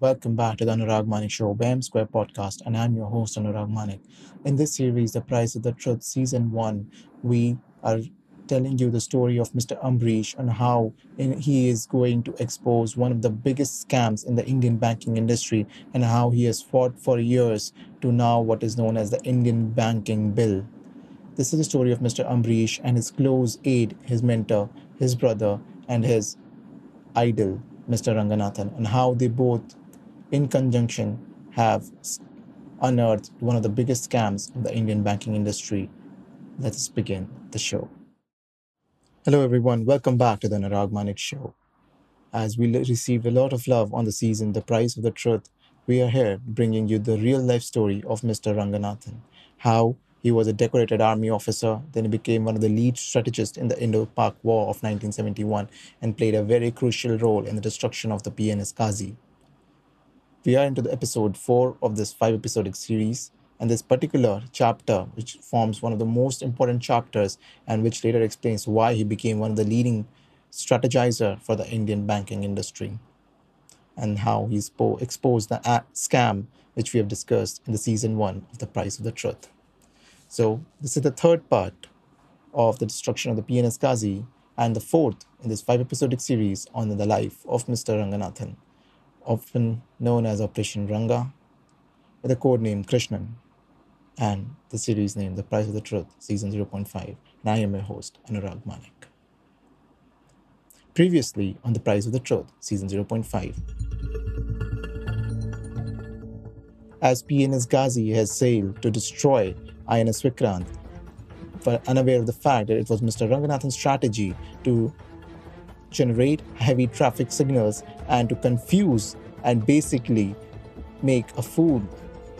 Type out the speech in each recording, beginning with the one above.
Welcome back to the Anurag Manik Show, BAM Square podcast, and I'm your host, Anurag Manik. In this series, The Price of the Truth, Season 1, we are telling you the story of Mr. Ambarish and how he is going to expose one of the biggest scams in the Indian banking industry and how he has fought for years to now what is known as the Indian Banking Bill. This is the story of Mr. Ambarish and his close aide, his mentor, his brother, and his idol, Mr. Ranganathan, and how they both, in conjunction, have unearthed one of the biggest scams of the Indian banking industry. Let us begin the show. Hello, everyone. Welcome back to the Anurag Manik Show. As we received a lot of love on the season, The Price of the Truth, we are here bringing you the real life story of Mr. Ranganathan. How he was a decorated army officer, then he became one of the lead strategists in the Indo Pak War of 1971 and played a very crucial role in the destruction of the PNS Ghazi. We are into the episode 4 of this five episodic series, and this particular chapter, which forms one of the most important chapters and which later explains why he became one of the leading strategizer for the Indian banking industry and how he exposed the scam which we have discussed in the season one of The Price of the Truth. So, this is the third part of the destruction of the PNS Ghazi and the fourth in this five episodic series on the life of Mr. Ranganathan, often known as Operation Ranga, with the code name Krishnan and the series name The Price of the Truth, Season 0.5. And I am your host, Anurag Manik. Previously on The Price of the Truth, Season 0.5. As PNS Ghazi has sailed to destroy INS Vikrant, but unaware of the fact that it was Mr. Ranganathan's strategy to generate heavy traffic signals and to confuse and basically make a fool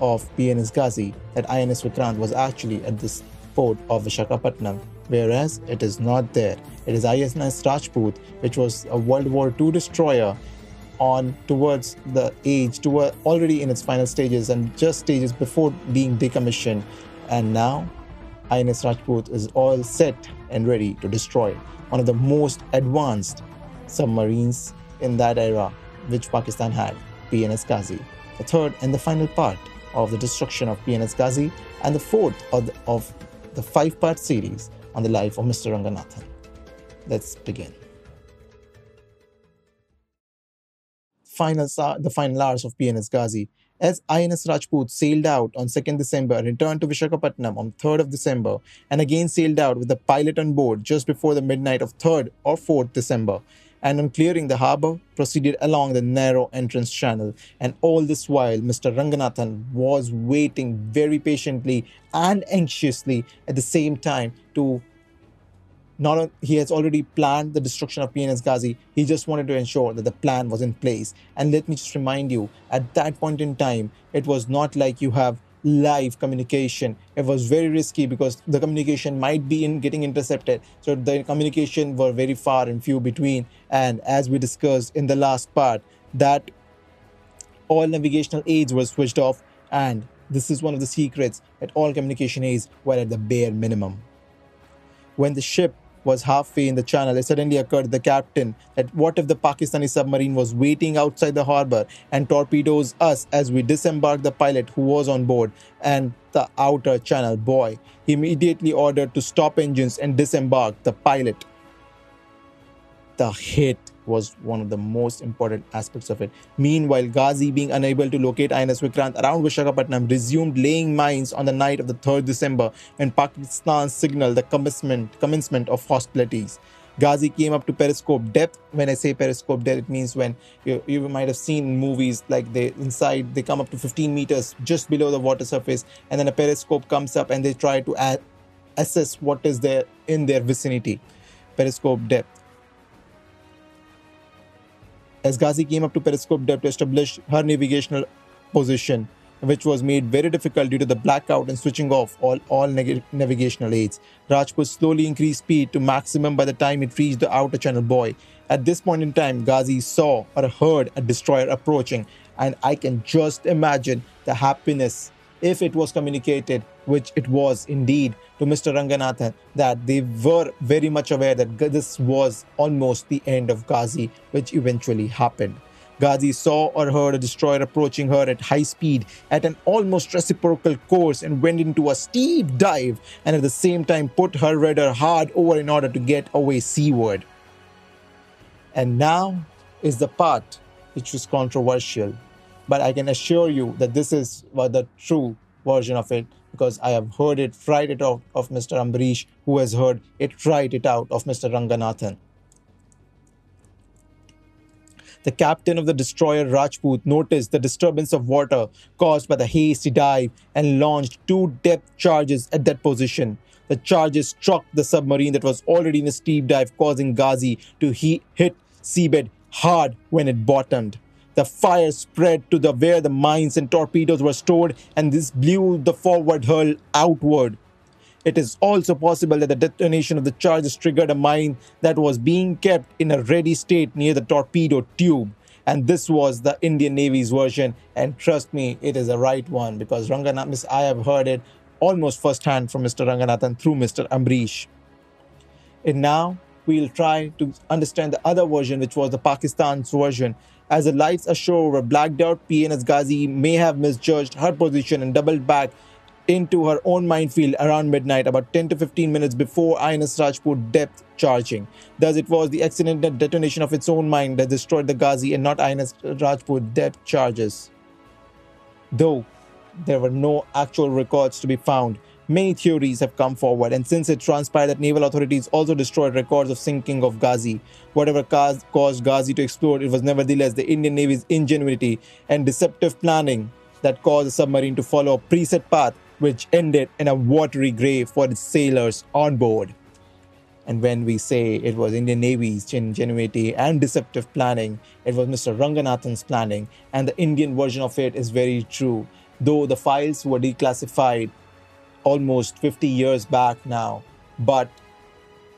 of PNS Ghazi that INS Vikrant was actually at this port of Vishakhapatnam, whereas it is not there. It is INS Rajput, which was a World War II destroyer on towards the age, toward uh, already in its final stages and just stages before being decommissioned. And now INS Rajput is all set and ready to destroy one of the most advanced submarines in that era, which Pakistan had, PNS Ghazi. The third and the final part of the destruction of PNS Ghazi, and the fourth of the, of the five part series on the life of Mr. Ranganathan. Let's begin. Final, the final hours of PNS Ghazi. As INS Rajput sailed out on 2nd December, returned to Vishakhapatnam on 3rd of December, and again sailed out with the pilot on board just before the midnight of 3rd or 4th December and on clearing the harbour, proceeded along the narrow entrance channel. And all this while, Mr. Ranganathan was waiting very patiently and anxiously at the same time to not he has already planned the destruction of PNS Ghazi. He just wanted to ensure that the plan was in place. And let me just remind you, at that point in time, it was not like you have live communication. It was very risky because the communication might be in getting intercepted. So the communication were very far and few between. And as we discussed in the last part, that all navigational aids were switched off. And this is one of the secrets that all communication aids were at the bare minimum. When the ship was halfway in the channel, it suddenly occurred to the captain that what if the Pakistani submarine was waiting outside the harbor and torpedoes us as we disembarked the pilot who was on board and the outer channel buoy. He immediately ordered to stop engines and disembark the pilot. The hit was one of the most important aspects of it. Meanwhile, Ghazi, being unable to locate INS Vikrant around Vishakhapatnam, resumed laying mines on the night of the 3rd December when Pakistan signaled the commencement, commencement of hostilities. Ghazi came up to periscope depth. When I say periscope depth, it means when you, you might have seen movies like they inside they come up to 15 meters just below the water surface, and then a periscope comes up and they try to add, assess what is there in their vicinity. Periscope depth as Ghazi came up to periscope depth to establish her navigational position, which was made very difficult due to the blackout and switching off all, all navigational aids. Rajput slowly increased speed to maximum by the time it reached the outer channel buoy. At this point in time, Ghazi saw or heard a destroyer approaching, and I can just imagine the happiness if it was communicated, which it was indeed, to Mr. Ranganathan, that they were very much aware that this was almost the end of Ghazi, which eventually happened. Ghazi saw or heard a destroyer approaching her at high speed at an almost reciprocal course and went into a steep dive and at the same time put her rudder hard over in order to get away seaward. And now is the part which was controversial. But I can assure you that this is uh, the true version of it because I have heard it right it out of Mr. Ambarish, who has heard it right it out of Mr. Ranganathan. The captain of the destroyer Rajput noticed the disturbance of water caused by the hasty dive and launched two depth charges at that position. The charges struck the submarine that was already in a steep dive, causing Ghazi to hit seabed hard when it bottomed. The fire spread to the where the mines and torpedoes were stored, and this blew the forward hull outward. It is also possible that the detonation of the charges triggered a mine that was being kept in a ready state near the torpedo tube. And this was the Indian Navy's version. And trust me, it is the right one because Ranganathan, I have heard it almost firsthand from Mr. Ranganathan through Mr. Ambarish. And now we'll try to understand the other version, which was the Pakistan's version. As the lights ashore were blacked out, PNS Ghazi may have misjudged her position and doubled back into her own minefield around midnight, about 10 to 15 minutes before INS Rajput depth charging. Thus, it was the accidental detonation of its own mine that destroyed the Ghazi and not INS Rajput depth charges. Though there were no actual records to be found, Many theories have come forward, and since it transpired that naval authorities also destroyed records of sinking of Ghazi, whatever caused Ghazi to explode, it was nevertheless the Indian Navy's ingenuity and deceptive planning that caused the submarine to follow a preset path which ended in a watery grave for its sailors on board. And when we say it was Indian Navy's ingenuity and deceptive planning, it was Mr. Ranganathan's planning, and the Indian version of it is very true. Though the files were declassified almost 50 years back now, but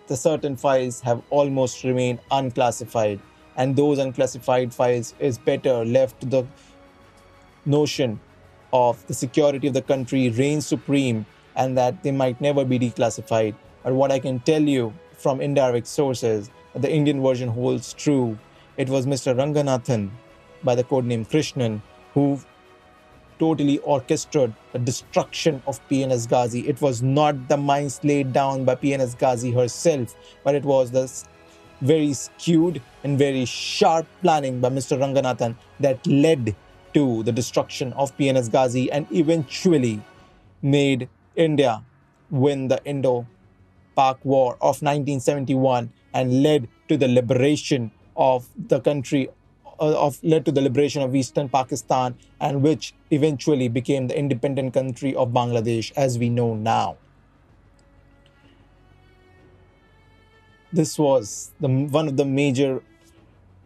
the certain files have almost remained unclassified. And those unclassified files is better left to the notion of the security of the country reigns supreme and that they might never be declassified. But what I can tell you from indirect sources, the Indian version holds true. It was Mr. Ranganathan by the codename Krishnan who totally orchestrated the destruction of PNS Ghazi. It was not the mines laid down by PNS Ghazi herself, but it was the very skewed and very sharp planning by Mr. Ranganathan that led to the destruction of PNS Ghazi and eventually made India win the Indo Pak War of 1971 and led to the liberation of the country Uh, of led to the liberation of eastern Pakistan and which eventually became the independent country of Bangladesh as we know now. This was the, one of the major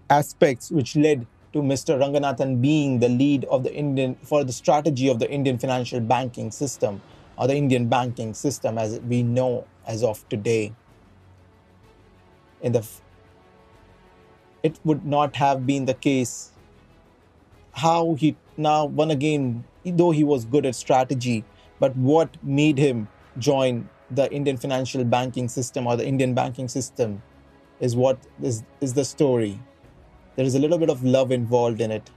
aspects which led to Mr. Ranganathan being the lead of the Indian for the strategy of the Indian financial banking system or the Indian banking system as we know as of today. In the it would not have been the case. How he now, one again, though he was good at strategy, but what made him join the Indian financial banking system or the Indian banking system is what is, is the story. There is a little bit of love involved in it.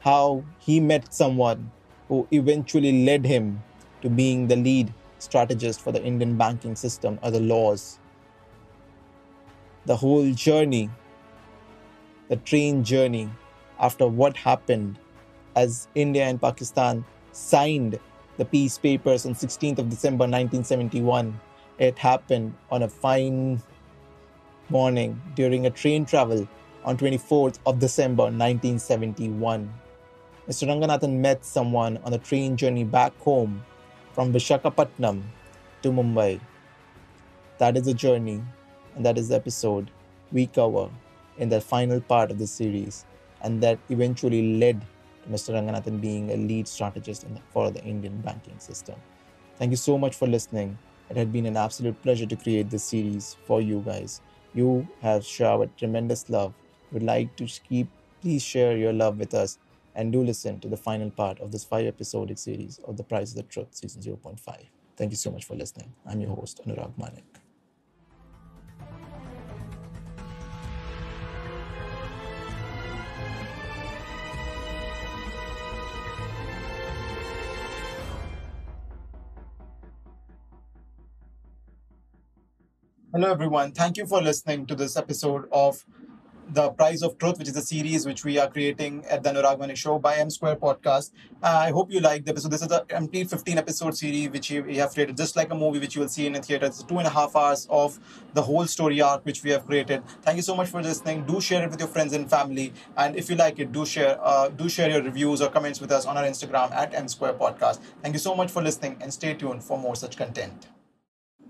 How he met someone who eventually led him to being the lead strategist for the Indian banking system or the laws. The whole journey the train journey after what happened as India and Pakistan signed the peace papers on 16th of December 1971. It happened on a fine morning during a train travel on 24th of December 1971. Mr. Ranganathan met someone on the train journey back home from Vishakhapatnam to Mumbai. That is the journey and that is the episode we cover in the final part of the series, and that eventually led to Mr. Ranganathan being a lead strategist the, for the Indian banking system. Thank you so much for listening. It had been an absolute pleasure to create this series for you guys. You have showered tremendous love. Would like to keep please share your love with us and do listen to the final part of this five episodic series of The Price of the Truth, season 0.5. Thank you so much for listening. I'm your host, Anurag Manik. Hello, everyone. Thank you for listening to this episode of The Price of Truth, which is a series which we are creating at the Anurag Manik Show by M Square Podcast. Uh, I hope you liked the episode. This is a empty 15 episode series which we have created, just like a movie which you will see in a theater. It's two and a half hours of the whole story arc which we have created. Thank you so much for listening. Do share it with your friends and family, and if you like it, do share uh, do share your reviews or comments with us on our Instagram at M Square Podcast. Thank you so much for listening, and stay tuned for more such content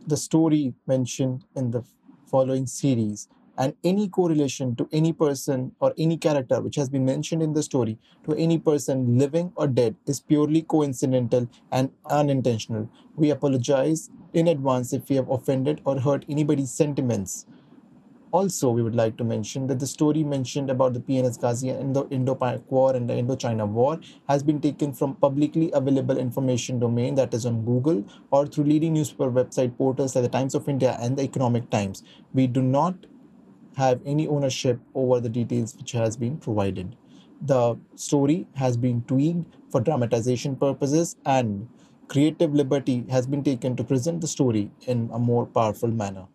the story mentioned in the following series and any correlation to any person or any character which has been mentioned in the story to any person living or dead is purely coincidental and unintentional. We apologize in advance if we have offended or hurt anybody's sentiments. Also, we would like to mention that the story mentioned about the PNS Ghazi and the Indo-Pak War and the Indo-China War has been taken from publicly available information domain that is on Google or through leading newspaper website portals like the Times of India and the Economic Times. We do not have any ownership over the details which has been provided. The story has been tweaked for dramatization purposes and creative liberty has been taken to present the story in a more powerful manner.